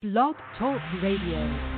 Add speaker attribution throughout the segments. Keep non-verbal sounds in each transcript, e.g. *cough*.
Speaker 1: Blog Talk Radio.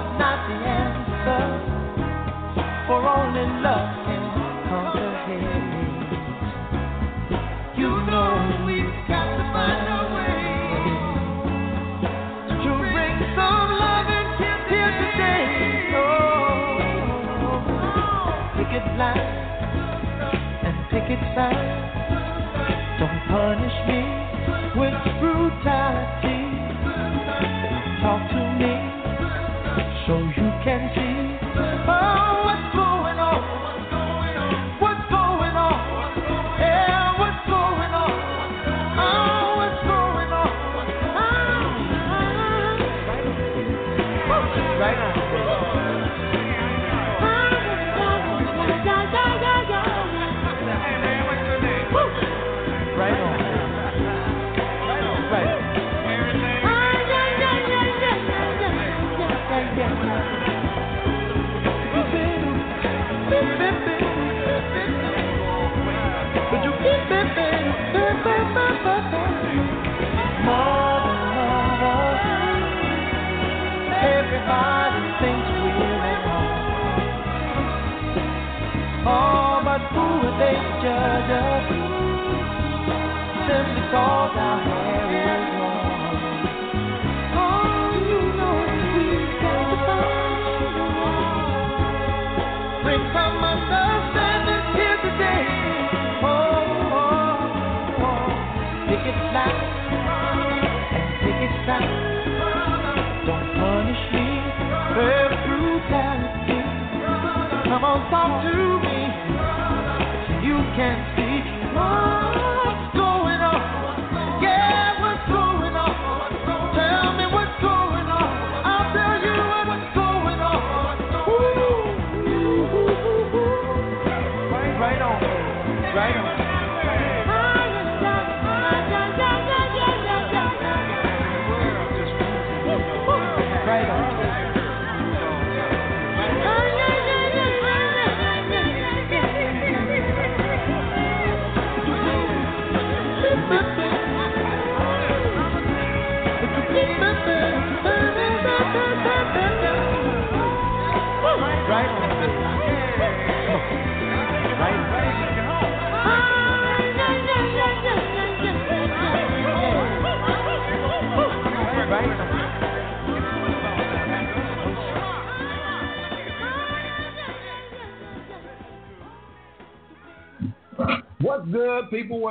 Speaker 2: only love can. You know we've got to find a way to bring some here today. Oh, and. Don't punish me with brutality.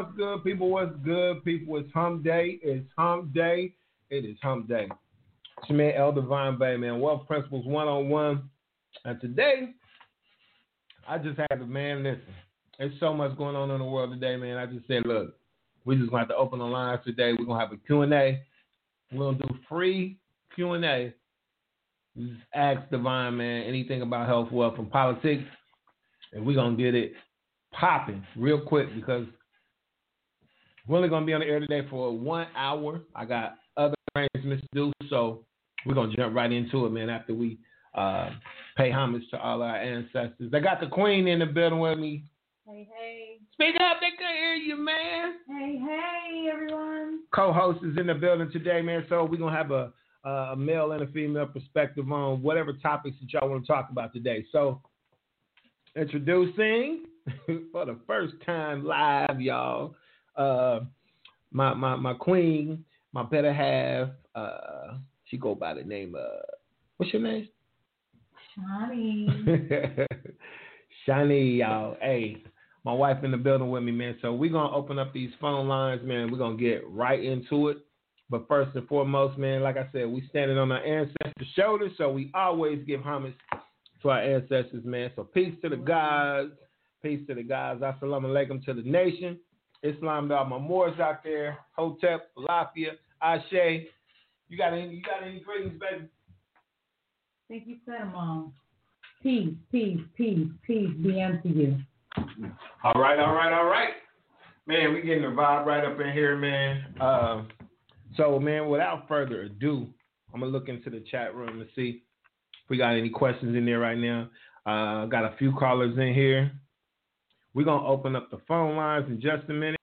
Speaker 2: What's
Speaker 3: good, people? What's good, people? It's hump day. It's hump day. It is hump day. It's your man, El Divine Bey, man. Wealth Principles 101. And today, I just had to, man, listen. There's so much going on in the world today, man. I just said, look, we just going to open the lines today. We're going to have a Q&A. We're going to do free Q&A. Just ask Divine, man, anything about health, wealth, and politics. And we're going to get it popping real quick because we're only going to be on the air today for one hour. I got other arrangements to do, so we're going to jump right into it, man, after we uh, pay homage to all our ancestors. I got the queen in the building with me.
Speaker 4: Hey, hey.
Speaker 3: Speak up, they can hear you, man.
Speaker 4: Hey, hey, everyone.
Speaker 3: Co-host is in the building today, man, so we're going to have a, a male and a female perspective on whatever topics that y'all want to talk about today. So, introducing *laughs* for the first time live, y'all. Uh, my my my queen, my better half. Uh, she go by the name of what's your name?
Speaker 4: Shani. *laughs*
Speaker 3: Shiny, y'all. Hey, my wife in the building with me, man. So we're gonna open up these phone lines, man. We're gonna get right into it. But first and foremost, man, like I said, we standing on our ancestors' shoulders, so we always give homage to our ancestors, man. So peace to the gods, peace to the gods. Assalamu alaikum to the nation. Islam my Moors out there. Hotep, Lafia, Ashe. You got any you got any greetings, baby?
Speaker 4: Thank you, said Mom. Peace, peace, peace, peace be unto you.
Speaker 3: All right, all right, all right. Man, we getting the vibe right up in here, man. Uh, so, man, without further ado, I'm gonna look into the chat room and see if we got any questions in there right now. Uh, got a few callers in here. We're gonna open up the phone lines in just a minute.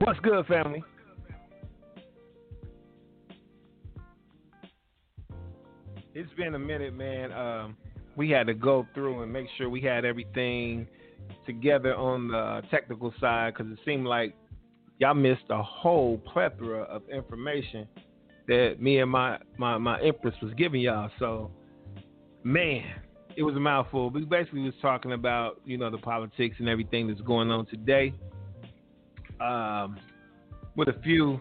Speaker 3: What's good, family? It's been a minute, man. Um, we had to go through and make sure we had everything together on the technical side because it seemed like y'all missed a whole plethora of information that me and my, my, my empress was giving y'all. So, man, it was a mouthful. We basically was talking about, you know, the politics and everything that's going on today. Um, with a few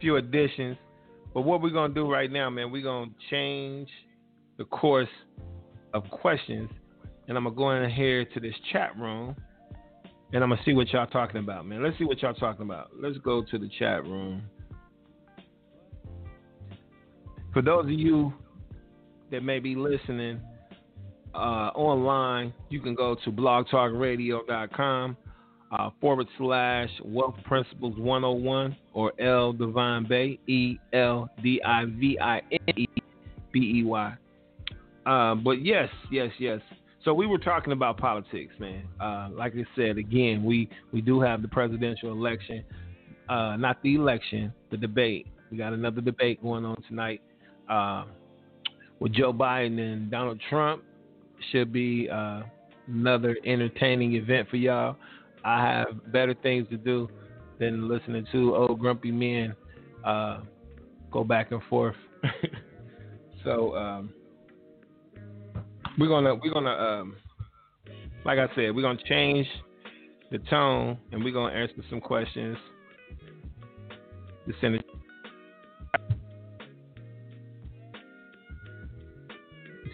Speaker 3: few additions. But what we're gonna do right now, man, we're gonna change the course of questions, and I'm gonna go in here to this chat room, and I'm gonna see what y'all talking about, man. Let's see what y'all talking about. Let's go to the chat room. For those of you that may be listening uh, online, you can go to blogtalkradio.com uh, forward slash Wealth Principles 101 or El Divine Bey, E L D I V I N E B E Y. Uh, but yes, yes, yes. So we were talking about politics, man. Uh, like I said, again, we, we do have the presidential election, uh, not the election, the debate. We got another debate going on tonight uh, with Joe Biden and Donald Trump. Should be another entertaining event for y'all. I have better things to do than listening to old grumpy men uh, go back and forth. *laughs* so um, we're gonna we're gonna um, like I said, we're gonna change the tone and we're gonna answer some questions. The Senate.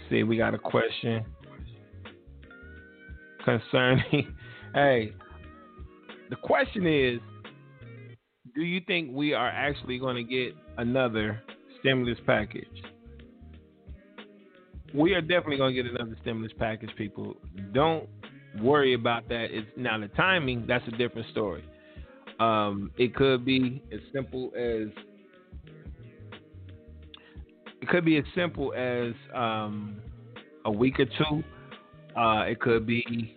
Speaker 3: See, we got a question concerning. *laughs* hey, the question is do you think we are actually going to get another stimulus package? We are definitely going to get another stimulus package, people. Don't worry about that. It's now the timing, that's a different story. Um, it could be as simple as it could be as simple as um, a week or two. Uh, it could be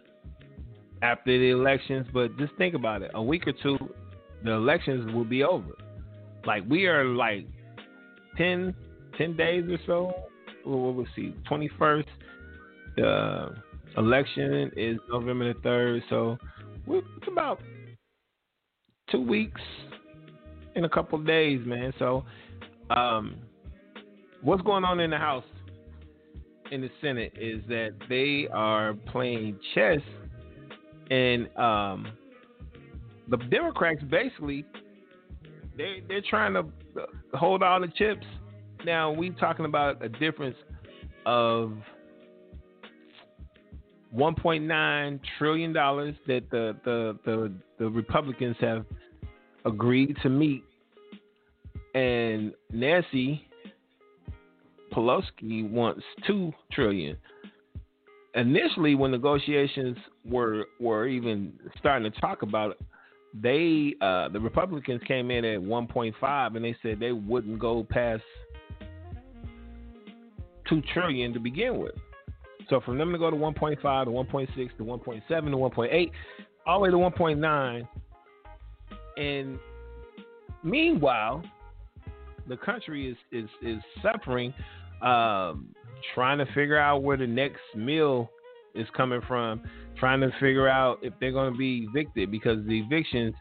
Speaker 3: after the elections, but just think about it. A week or two, the elections will be over. Like we are like 10, 10 days or so. What we'll see, 21st. The election is November the 3rd. So it's about two weeks in a couple days, man. So um, what's going on in the House? In the Senate is that they are playing chess and um, the Democrats basically they they're trying to hold all the chips. Now we talking about a difference of 1.9 trillion dollars that the, the the the Republicans have agreed to meet, and Nancy Pelosi wants two trillion initially when negotiations were were even starting to talk about it, they uh, the Republicans came in at 1.5 and they said they wouldn't go past two trillion to begin with. So from them to go to 1.5 to 1.6 to 1.7 to 1.8, all the way to 1.9, and meanwhile, the country is is is suffering um, trying to figure out where the next meal is coming from, trying to figure out if they're going to be evicted because the evictions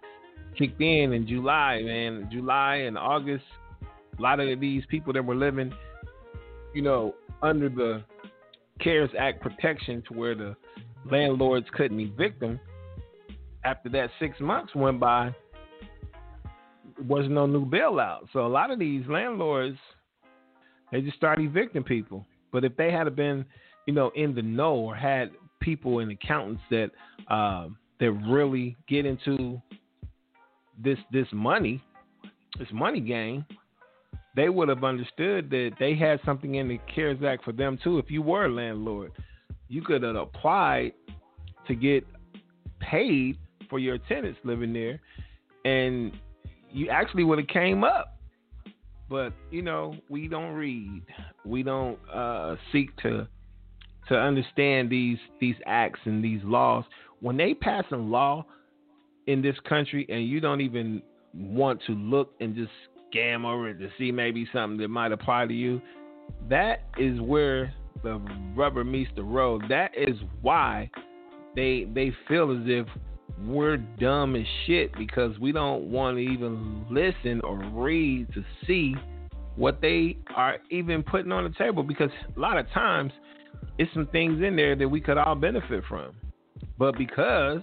Speaker 3: kicked in in July, man. July and August, a lot of these people that were living, you know, under the CARES Act protection to where the landlords couldn't evict them. After that six months went by, there was no new bailout. So a lot of these landlords, they just start evicting people. But if they had been, you know, in the know or had people and accountants that um, that really get into this this money, this money game, they would have understood that they had something in the CARES Act for them too. If you were a landlord, you could have applied to get paid for your tenants living there, and you actually would have came up but you know we don't read we don't uh, seek to to understand these these acts and these laws when they pass a law in this country and you don't even want to look and just scam over it to see maybe something that might apply to you. That is where the rubber meets the road. That is why they they feel as if we're dumb as shit because we don't want to even listen or read to see what they are even putting on the table because a lot of times it's some things in there that we could all benefit from. But because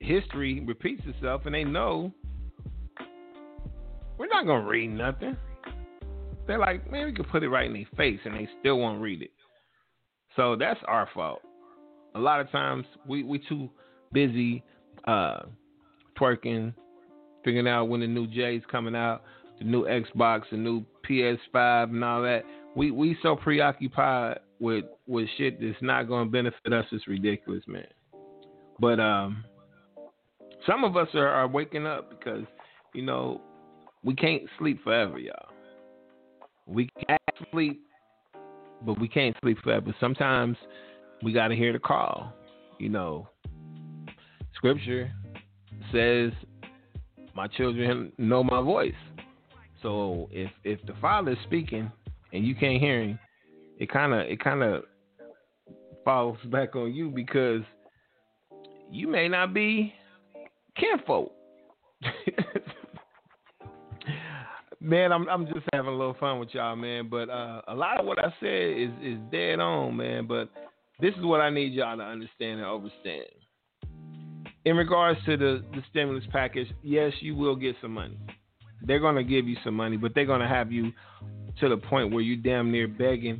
Speaker 3: history repeats itself and they know we're not gonna read nothing. They're like, man, we could put it right in their face and they still won't read it. So that's our fault. A lot of times we we too busy uh, twerking, figuring out when the new J's coming out, the new Xbox, the new PS5, and all that. We we so preoccupied with with shit that's not going to benefit us. It's ridiculous, man. But um, some of us are, are waking up because you know we can't sleep forever, y'all. We can sleep, but we can't sleep forever. Sometimes we got to hear the call. You know, scripture says, "My children know my voice." So if if the father is speaking and you can't hear him, it kind of it kind of falls back on you because you may not be kinfolk. *laughs* man, I'm I'm just having a little fun with y'all, man. But uh, a lot of what I said is is dead on, man. But this is what I need y'all to understand and understand in regards to the, the stimulus package, yes, you will get some money. They're going to give you some money, but they're going to have you to the point where you damn near begging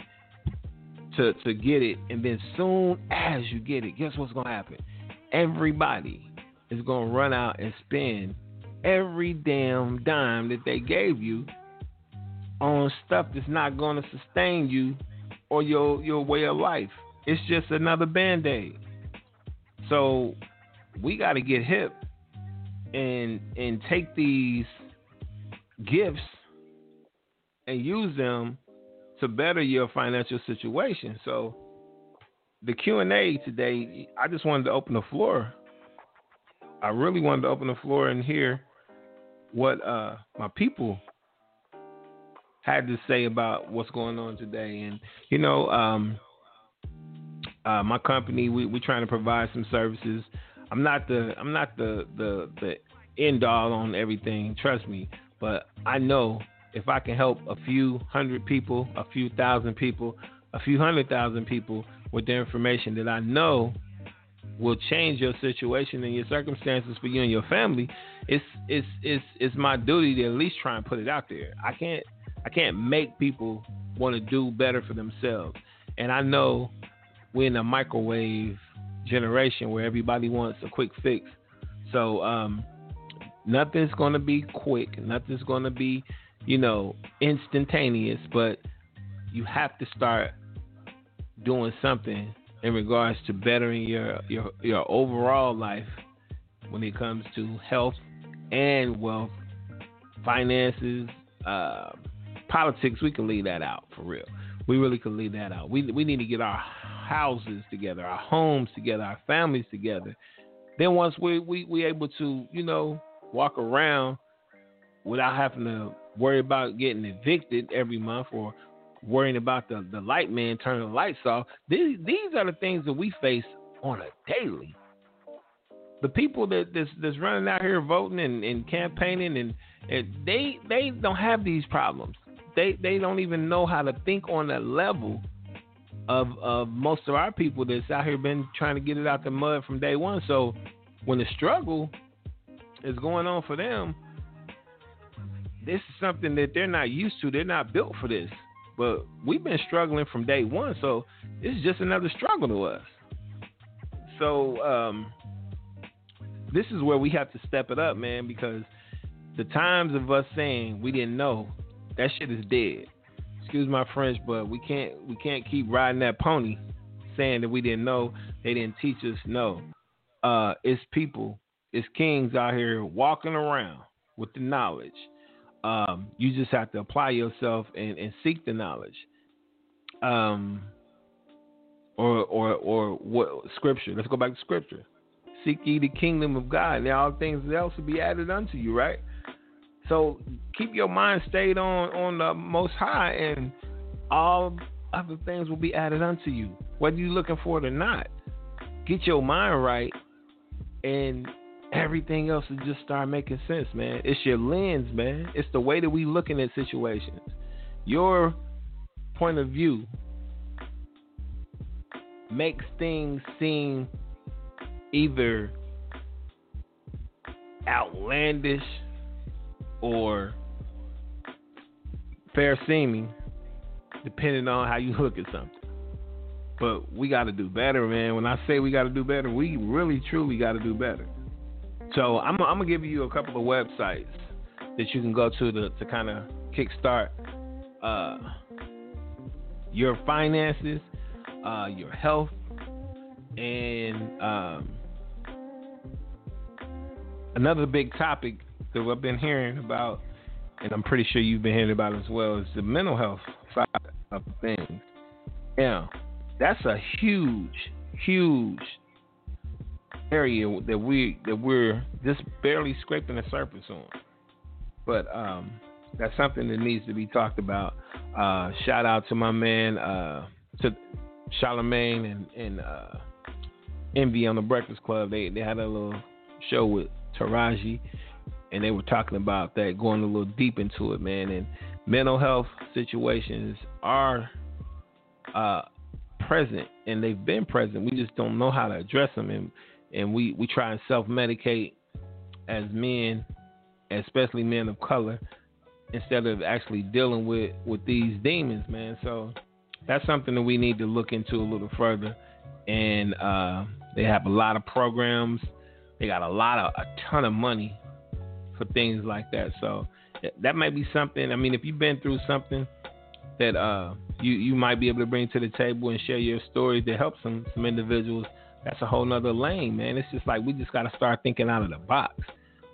Speaker 3: to, to get it. And then soon as you get it, guess what's going to happen? Everybody is going to run out and spend every damn dime that they gave you on stuff that's not going to sustain you or your your way of life. It's just another band-aid. So we got to get hip and and take these gifts and use them to better your financial situation. So the Q&A today, I just wanted to open the floor. I really wanted to open the floor and hear what uh, my people had to say about what's going on today. And you know, um, uh, my company, we we trying to provide some services I'm not the I'm not the the the end all on everything. Trust me, but I know if I can help a few hundred people, a few thousand people, a few hundred thousand people with the information that I know will change your situation and your circumstances for you and your family, it's it's it's it's my duty to at least try and put it out there. I can't I can't make people want to do better for themselves. And I know we're in a microwave generation where everybody wants a quick fix. So um, nothing's going to be quick. Nothing's going to be, you know, instantaneous. But you have to start doing something in regards to bettering your your your overall life when it comes to health and wealth, finances, uh, politics. We can leave that out for real. We really can leave that out. We we need to get our houses together, our homes together, our families together. Then once we we we able to, you know, walk around without having to worry about getting evicted every month or worrying about the, the light man turning the lights off. These these are the things that we face on a daily. The people that that's, that's running out here voting and, and campaigning and, and they they don't have these problems. They they don't even know how to think on that level of of most of our people that's out here been trying to get it out the mud from day one. So when the struggle is going on for them, this is something that they're not used to. They're not built for this. But we've been struggling from day one, so this is just another struggle to us. So um, this is where we have to step it up, man, because the times of us saying we didn't know, that shit is dead excuse my French, but we can't we can't keep riding that pony, saying that we didn't know, they didn't teach us. No, uh, it's people, it's kings out here walking around with the knowledge. Um, you just have to apply yourself and, and seek the knowledge. Um, or or or what scripture? Let's go back to scripture. seek ye the kingdom of God, and all things else will be added unto you, right? So keep your mind stayed on on the Most High, and all other things will be added unto you, whether you're looking for it or not. Get your mind right, and everything else will just start making sense, man. It's your lens, man. It's the way that we looking at situations. Your point of view makes things seem either outlandish or fair seeming, depending on how you *laughs* look at something. But we got to do better, man. When I say we got to do better, we really, truly got to do better. So I'm, I'm gonna give you a couple of websites that you can go to to, to kind of kickstart uh, your finances, uh, your health, and um, another big topic that I've been hearing about, and I'm pretty sure you've been hearing about as well, is the mental health side of things. Yeah, that's a huge, huge area that we that we're just barely scraping the surface on. But um, that's something that needs to be talked about. Uh, shout out to my man, uh, to Charlemagne and, and uh, Envy on the Breakfast Club. They they had a little show with Taraji, and they were talking about that, going a little deep into it, man. And mental health situations are uh, present, and they've been present. We just don't know how to address them, and and we we try and self medicate as men, especially men of color, instead of actually dealing with with these demons, man. So that's something that we need to look into a little further. And uh, they have a lot of programs. They got a lot of a ton of money for things like that. So that might be something. I mean, if you've been through something that uh, you you might be able to bring to the table and share your story to help some some individuals. That's a whole nother lane, man. It's just like we just got to start thinking out of the box.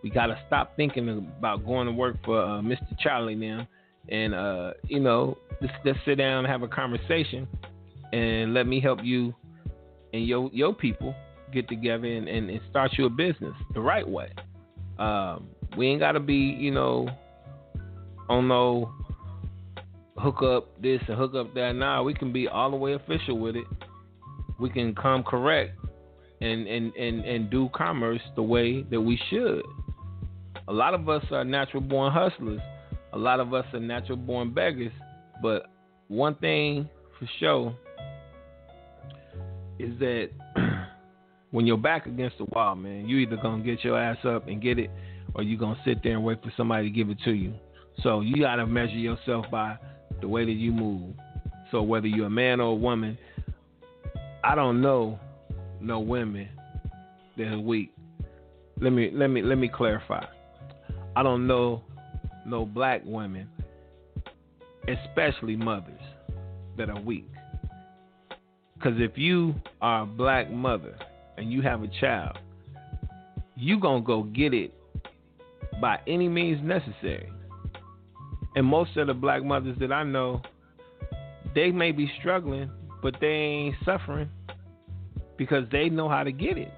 Speaker 3: We got to stop thinking about going to work for uh, Mr. Charlie now, and uh, you know, just just sit down and have a conversation, and let me help you and your your people get together and, and, and start you a business the right way. Um, we ain't gotta be, you know, on no hook up this and hook up that. Nah, we can be all the way official with it. We can come correct and and and, and do commerce the way that we should. A lot of us are natural born hustlers. A lot of us are natural born beggars. But one thing for sure is that *clears throat* when you're back against the wall, man, you either gonna get your ass up and get it, or you gonna sit there and wait for somebody to give it to you. So you gotta measure yourself by the way that you move. So whether you're a man or a woman, I don't know no women that are weak. Let me let me let me clarify. I don't know no black women, especially mothers, that are weak. Because if you are a black mother and you have a child, you going to go get it by any means necessary. And most of the black mothers that I know, they may be struggling, but they ain't suffering because they know how to get it.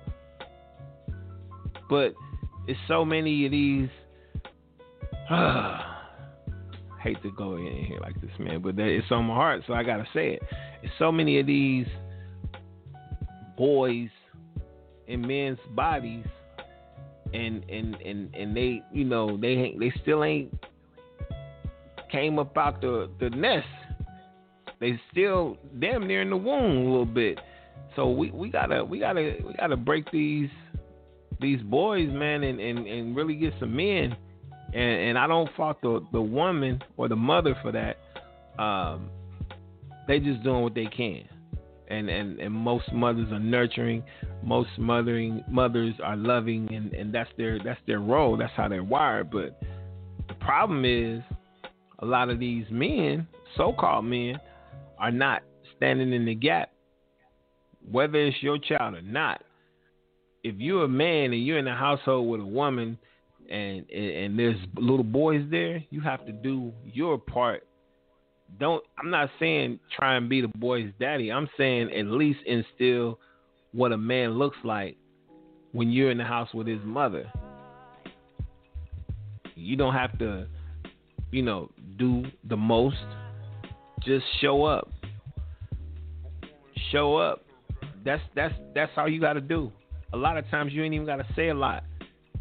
Speaker 3: But it's so many of these *sighs* hate to go in here like this, man, but it's on my heart, so I gotta say it. It's so many of these boys in men's bodies, and and and and they, you know, they they still ain't came up out the the nest. They still damn near in the womb a little bit. So we, we gotta we gotta we gotta break these these boys, man, and, and, and really get some men and and I don't fault the the woman or the mother for that. Um, they just doing what they can, and and and most mothers are nurturing. Most mothering mothers are loving, and and that's their that's their role. That's how they're wired. But the problem is, a lot of these men, so-called men, are not standing in the gap. Whether it's your child or not, if you're a man and you're in a household with a woman and, and there's little boys there, you have to do your part. Don't I'm not saying try and be the boy's daddy. I'm saying at least instill what a man looks like when you're in the house with his mother. You don't have to, you know, do the most. Just show up. Show up. That's that's that's all you got to do. A lot of times you ain't even got to say a lot.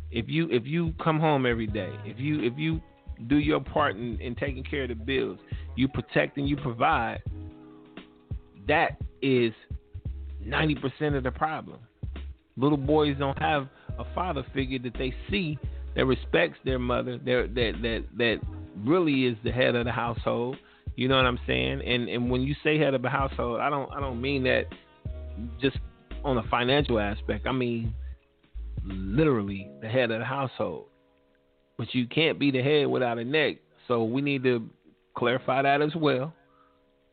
Speaker 3: If you if you come home every day, if you if you do your part in, in taking care of the bills, you protect and you provide. That is ninety percent of the problem. Little boys don't have a father figure that they see that respects their mother, that that that that really is the head of the household. You know what I'm saying? And and when you say head of a household, I don't I don't mean that just on a financial aspect. I mean literally the head of the household. But you can't be the head without a neck. So we need to clarify that as well.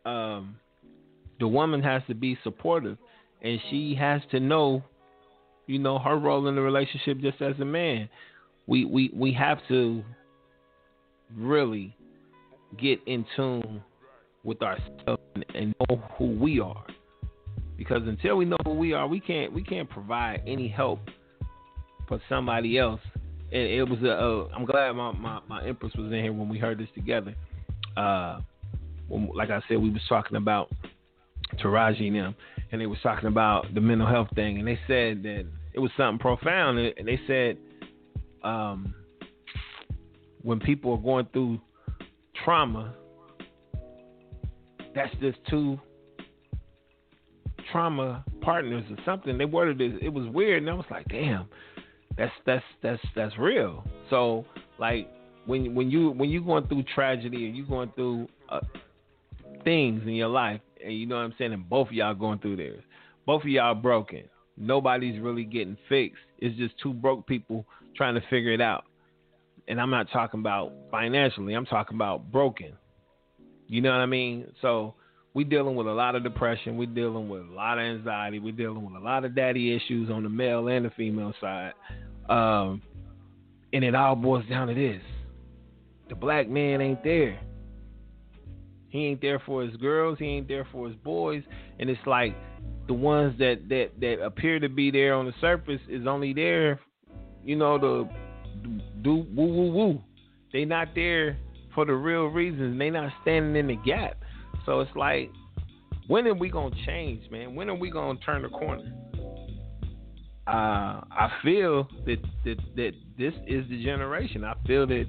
Speaker 3: Um, the woman has to be supportive, and she has to know, you know, her role in the relationship just as a man. We we we have to really get in tune with ourselves and, know who we are. Because until we know who we are, we can't we can't provide any help for somebody else. And it was a. a I'm glad my, my my empress was in here when we heard this together. Uh, like I said, we was talking about Taraji and them, and they was talking about the mental health thing, and they said that it was something profound, and they said, um, when people are going through trauma, that's just two trauma partners or something. They worded it. It was weird, and I was like, damn, that's that's that's that's real. So like when when you when you going through tragedy and you going through uh, things in your life, and you know what I'm saying, and both of y'all going through this, both of y'all broken. Nobody's really getting fixed. It's just two broke people trying to figure it out. And I'm not talking about financially. I'm talking about broken. You know what I mean? So we dealing with a lot of depression. we dealing with a lot of anxiety. we dealing with a lot of daddy issues on the male and the female side. Um, and it all boils down to this: the black man ain't there. He ain't there for his girls. He ain't there for his boys. And it's like the ones that that that appear to be there on the surface is only there, you know, to do woo woo woo. They not there for the real reasons. They not standing in the gap. So it's like, when are we gonna change, man? When are we gonna turn the corner? uh, I feel that, that that this is the generation. I feel that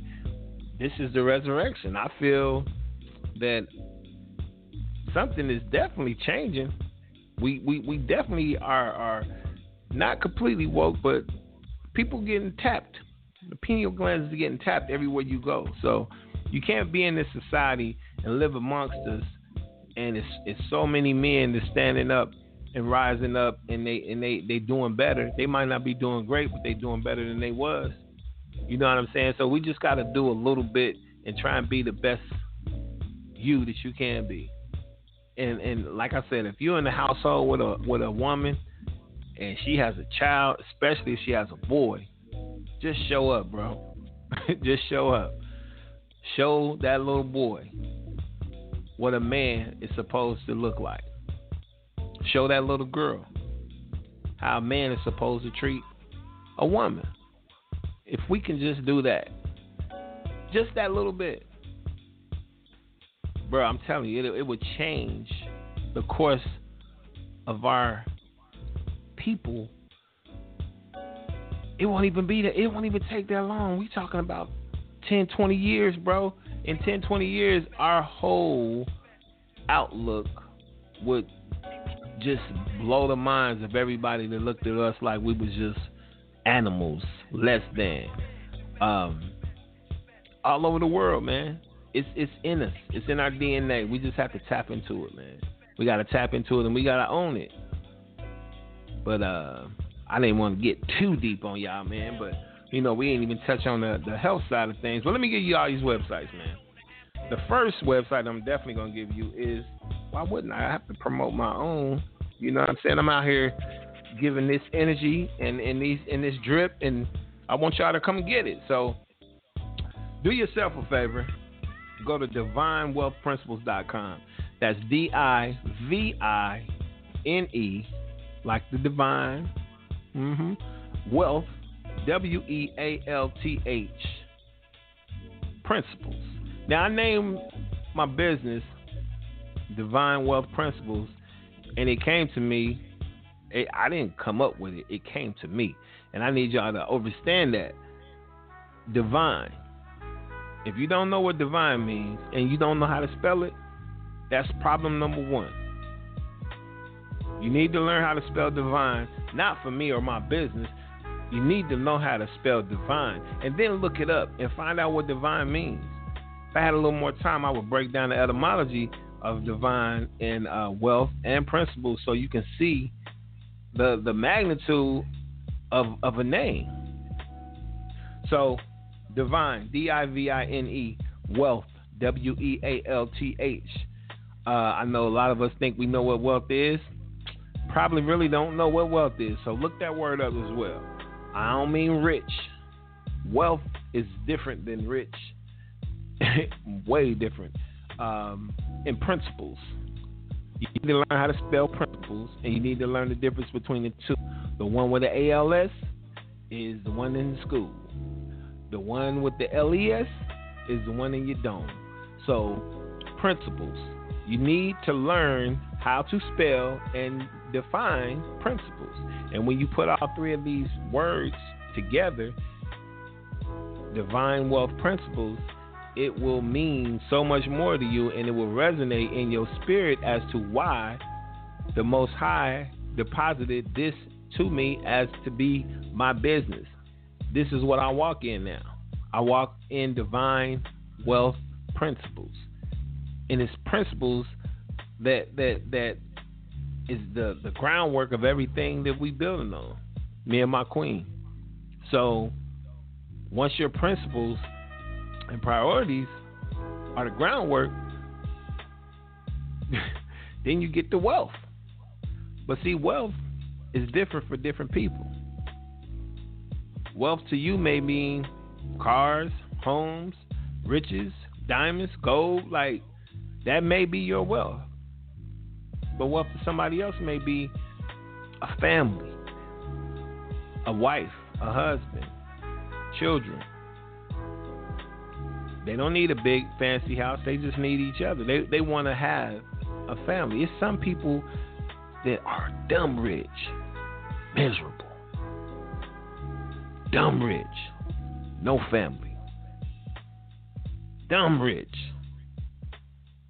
Speaker 3: this is the resurrection. I feel that something is definitely changing. We we, we definitely are are not completely woke, but people getting tapped. The pineal glands is getting tapped everywhere you go. So you can't be in this society and live amongst us. And it's it's so many men that's standing up and rising up and they and they they doing better. They might not be doing great, but they doing better than they was. You know what I'm saying? So we just got to do a little bit and try and be the best you that you can be. And and like I said, if you're in the household with a with a woman and she has a child, especially if she has a boy, just show up, bro. *laughs* just show up. Show that little boy what a man is supposed to look like. Show that little girl how a man is supposed to treat a woman. If we can just do that, just that little bit, bro, I'm telling you, it, it would change the course of our people. It won't even be that. It won't even take that long. We talking about 10, 20 years, bro. In 10, 20 years, our whole outlook would just blow the minds of everybody that looked at us like we was just animals, less than. Um, all over the world, man. It's it's in us. It's in our DNA. We just have to tap into it, man. We gotta tap into it and we gotta own it. But uh, I didn't want to get too deep on y'all, man. But you know, we ain't even touch on the, the health side of things. But let me give you all these websites, man. The first website I'm definitely gonna give you is why wouldn't I? I have to promote my own. You know what I'm saying? I'm out here giving this energy and, and these in this drip and I want y'all to come get it. So do yourself a favor. Go to divinewealthprinciples.com. That's D I V I N E, like the divine. Mm-hmm. Wealth, W E A L T H, Principles. Now, I named my business Divine Wealth Principles, and it came to me. It, I didn't come up with it, it came to me. And I need y'all to understand that. Divine. If you don't know what divine means and you don't know how to spell it, that's problem number one. You need to learn how to spell divine, not for me or my business. You need to know how to spell divine and then look it up and find out what divine means. If I had a little more time, I would break down the etymology of divine and uh, wealth and principles so you can see the the magnitude of of a name. So, divine, D I V I N E, wealth, W E A L T H. Uh, I know a lot of us think we know what wealth is. Probably really don't know what wealth is. So look that word up as well. I don't mean rich. Wealth is different than rich. *laughs* Way different. Um, in principles. You need to learn how to spell principles, and you need to learn the difference between the two. The one with the ALS is the one in the school. The one with the LES is the one in your dome. So, principles. You need to learn how to spell and define principles. And when you put all three of these words together, divine wealth principles, it will mean so much more to you and it will resonate in your spirit as to why the Most High deposited this to me as to be my business. This is what I walk in now. I walk in divine wealth principles. And it's principles that that that is the the groundwork of everything that we building on. Me and my queen. So once your principles and priorities are the groundwork, *laughs* then you get the wealth. But see, wealth is different for different people. Wealth to you may mean cars, homes, riches, diamonds, gold, like that may be your wealth. But wealth to somebody else may be a family, a wife, a husband, children. They don't need a big fancy house. They just need each other. They they want to have a family. It's some people that are dumb rich, miserable, dumb rich, no family, dumb rich,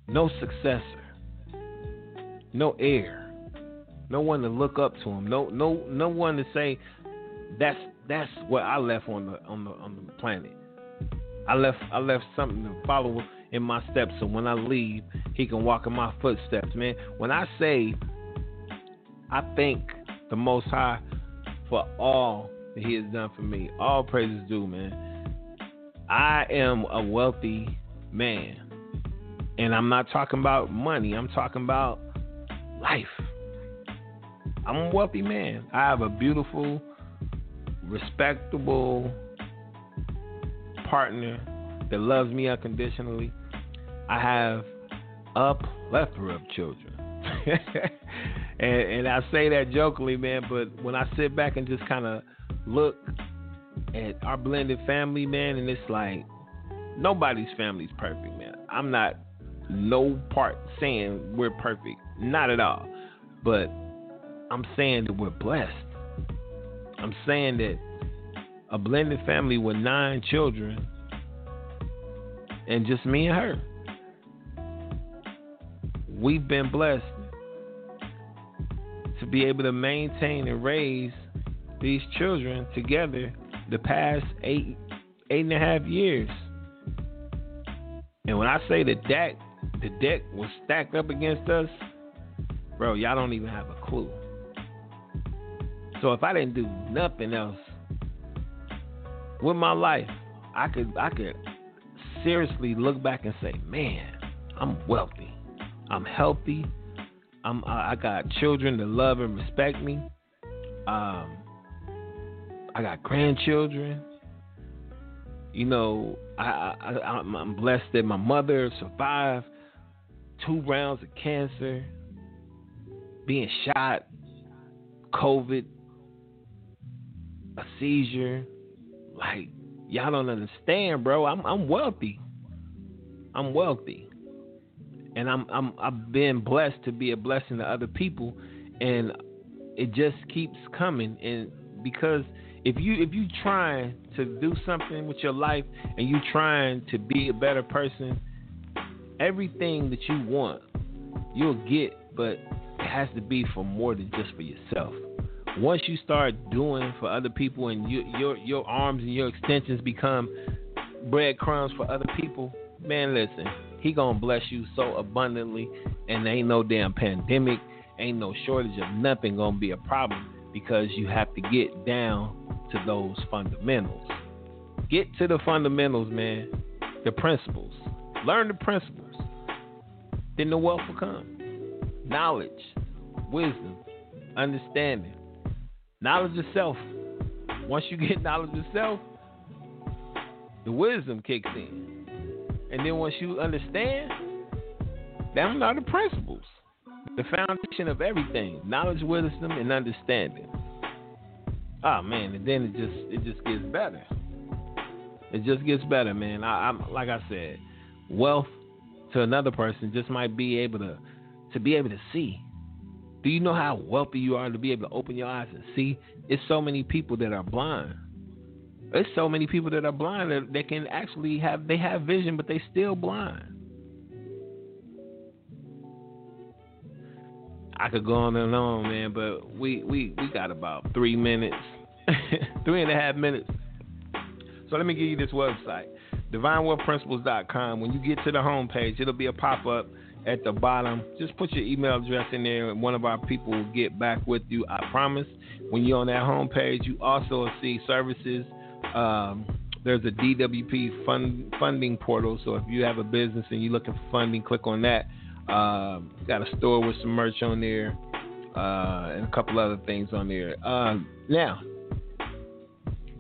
Speaker 3: no successor, no heir, no one to look up to him, no no no one to say that's that's what I left on the on the on the planet. I left I left something to follow in my steps so when I leave he can walk in my footsteps, man. When I say I thank the most high for all that he has done for me. All praises due, man. I am a wealthy man. And I'm not talking about money, I'm talking about life. I'm a wealthy man. I have a beautiful, respectable partner that loves me unconditionally. I have a plethora of children. *laughs* and, and I say that jokingly, man, but when I sit back and just kind of look at our blended family, man, and it's like nobody's family's perfect, man. I'm not no part saying we're perfect, not at all. But I'm saying that we're blessed. I'm saying that a blended family with nine children and just me and her. We've been blessed to be able to maintain and raise these children together the past eight eight and a half years. And when I say the deck the deck was stacked up against us, bro, y'all don't even have a clue. So if I didn't do nothing else with my life, I could I could seriously look back and say, man, I'm wealthy, I'm healthy, I'm I got children that love and respect me. Um, I got grandchildren. You know, I, I, I'm blessed that my mother survived two rounds of cancer, being shot, COVID, a seizure. Like y'all don't understand, bro. I'm I'm wealthy. I'm wealthy. And I'm I'm I've been blessed to be a blessing to other people and it just keeps coming and because if you if you trying to do something with your life and you trying to be a better person, everything that you want, you'll get, but it has to be for more than just for yourself. Once you start doing for other people and you, your your arms and your extensions become breadcrumbs for other people, man, listen, he gonna bless you so abundantly, and ain't no damn pandemic, ain't no shortage of nothing gonna be a problem because you have to get down to those fundamentals. Get to the fundamentals, man. The principles. Learn the principles. Then the wealth will come. Knowledge, wisdom, understanding. Knowledge of self. Once you get *laughs* knowledge of self, the wisdom kicks in. And then once you understand, them are the principles. The foundation of everything. Knowledge, wisdom, and understanding. Oh man, and then it just it just gets better. It just gets better, man. I, I'm like I said, wealth to another person just might be able to to be able to see. Do you know how wealthy you are to be able to open your eyes and see? It's so many people that are blind. There's so many people that are blind that, can actually have they have vision, but they still blind. I could go on and on, man, but we we we got about three minutes, *laughs* three and a half minutes. So let me give you this website, divinewealthprinciples.com. When you get to the homepage, it'll be a pop up at the bottom. Just put your email address in there, and one of our people will get back with you. I promise. When you're on that homepage, you also see services. Um, there's a DWP fund, funding portal. So if you have a business and you're looking for funding, click on that. Uh, got a store with some merch on there, uh, and a couple other things on there. Uh, now,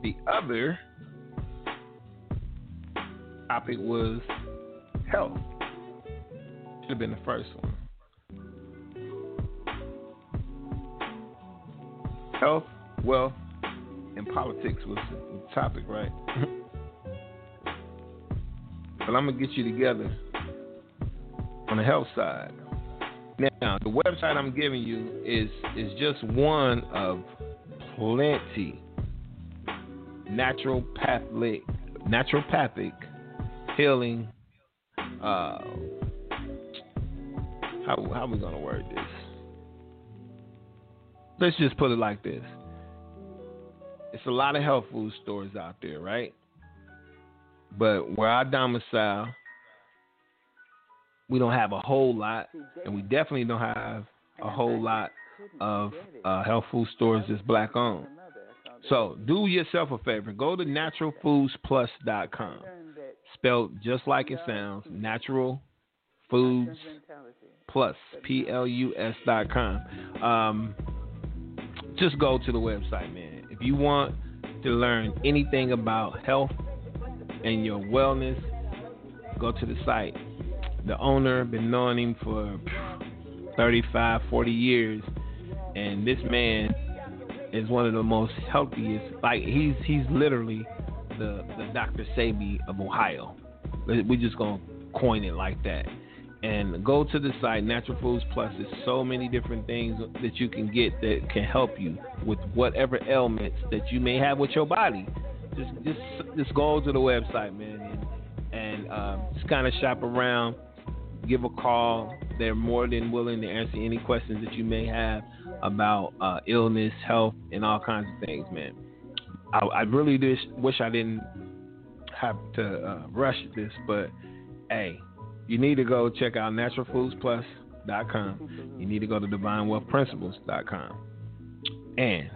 Speaker 3: the other topic was health. Should have been the first one. Health, wealth, and politics was the topic, right? *laughs* but I'm gonna get you together on the health side. Now, the website I'm giving you is is just one of plenty naturopathic naturopathic healing. Uh, how how we gonna word this? Let's just put it like this. It's a lot of health food stores out there, right? But where I domicile, we don't have a whole lot, and we definitely don't have a whole lot of uh, health food stores that's black owned. So do yourself a favor. Go to naturalfoodsplus.com. Spelled just like it sounds. Natural Foods Plus. P L U S dot com. Um, just go to the website, man. If you want to learn anything about health and your wellness, go to the site the owner, been knowing him for 35, 40 years, and this man is one of the most healthiest. Like he's he's literally the the Dr. Sebi of Ohio. We're just gonna coin it like that. And go to the site Natural Foods Plus. There's so many different things that you can get that can help you with whatever ailments that you may have with your body. Just just just go to the website, man, and, and um, just kind of shop around give a call. They're more than willing to answer any questions that you may have about uh, illness, health, and all kinds of things, man. I, I really just wish I didn't have to uh, rush this, but hey, you need to go check out naturalfoodsplus.com. You need to go to divinewealthprinciples.com. And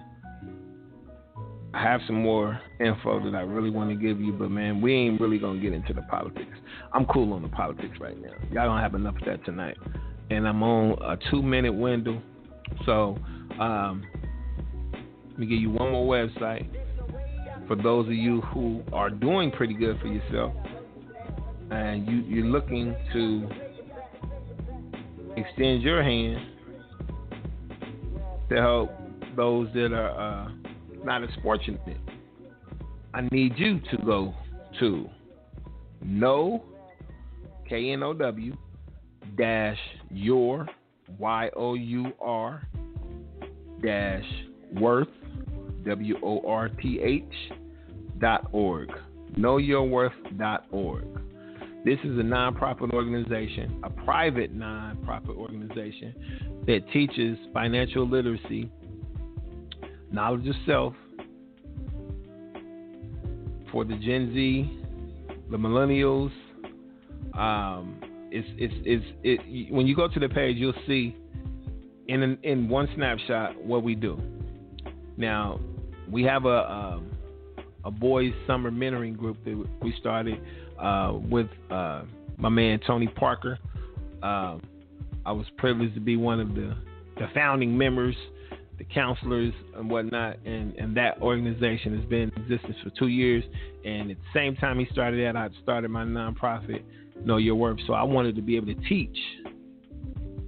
Speaker 3: I have some more info that I really want to give you, but man, we ain't really gonna get into the politics. I'm cool on the politics right now. Y'all don't have enough of that tonight, and I'm on a two minute window. So um, let me give you one more website for those of you who are doing pretty good for yourself, and you, you're looking to extend your hand to help those that are. Uh, not as fortunate, I need you to go to no K N O W dash your Y O U R dash worth W O R T H dot org. Knowyourworth.org. This is a nonprofit organization, a private nonprofit organization that teaches financial literacy, knowledge of self for the Gen Z, the millennials. Um, it's, it's, it's, it, when you go to the page, you'll see in in one snapshot what we do. Now, we have a um, a boys summer mentoring group that we started uh, with uh, my man Tony Parker. Uh, I was privileged to be one of the, the founding members, the counselors and whatnot, and, and that organization has been in existence for two years. And at the same time he started that, I started my nonprofit, Know Your Worth. So I wanted to be able to teach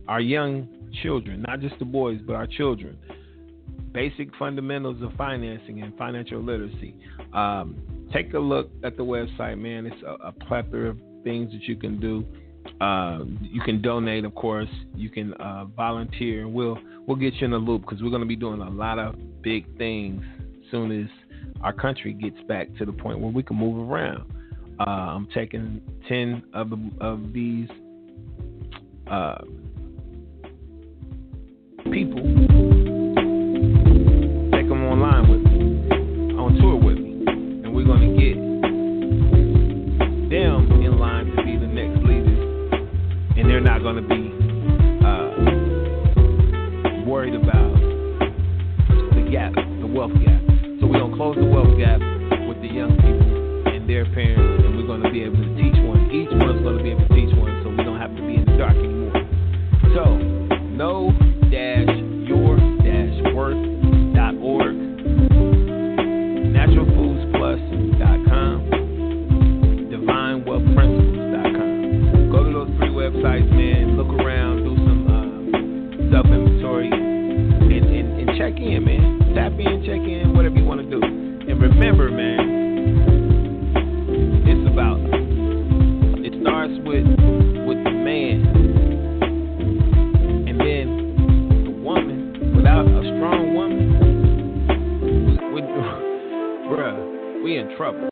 Speaker 3: our young children, not just the boys, but our children, basic fundamentals of financing and financial literacy. Um, take a look at the website, man. It's a, a plethora of things that you can do. Uh, you can donate, of course. You can uh, volunteer, and we'll we'll get you in the loop because we're going to be doing a lot of big things soon as our country gets back to the point where we can move around. Uh, I'm taking ten of the, of these uh, people, take them online with on tour with we're to get them in line to be the next leaders, and they're not to be uh, worried about the gap, the wealth gap. So we're to close the wealth gap with the young people and their parents, and we're to be able to teach one. Each one's to be able to teach one, so we don't have to be in the dark anymore. So, no websites, man. Look around, do some uh, self inventory, and, and, and check in, man. Tap in, check in, whatever you want to do. And remember, man, it's about it starts with with the man and then the woman, without a strong woman, we, we, *laughs* bruh, we in trouble.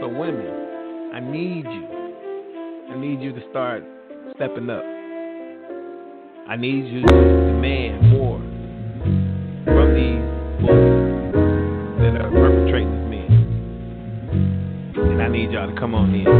Speaker 3: So women, I need you. Need you to start stepping up. I need you to demand more from these bullies that are perpetrating as men. And I need y'all to come on in.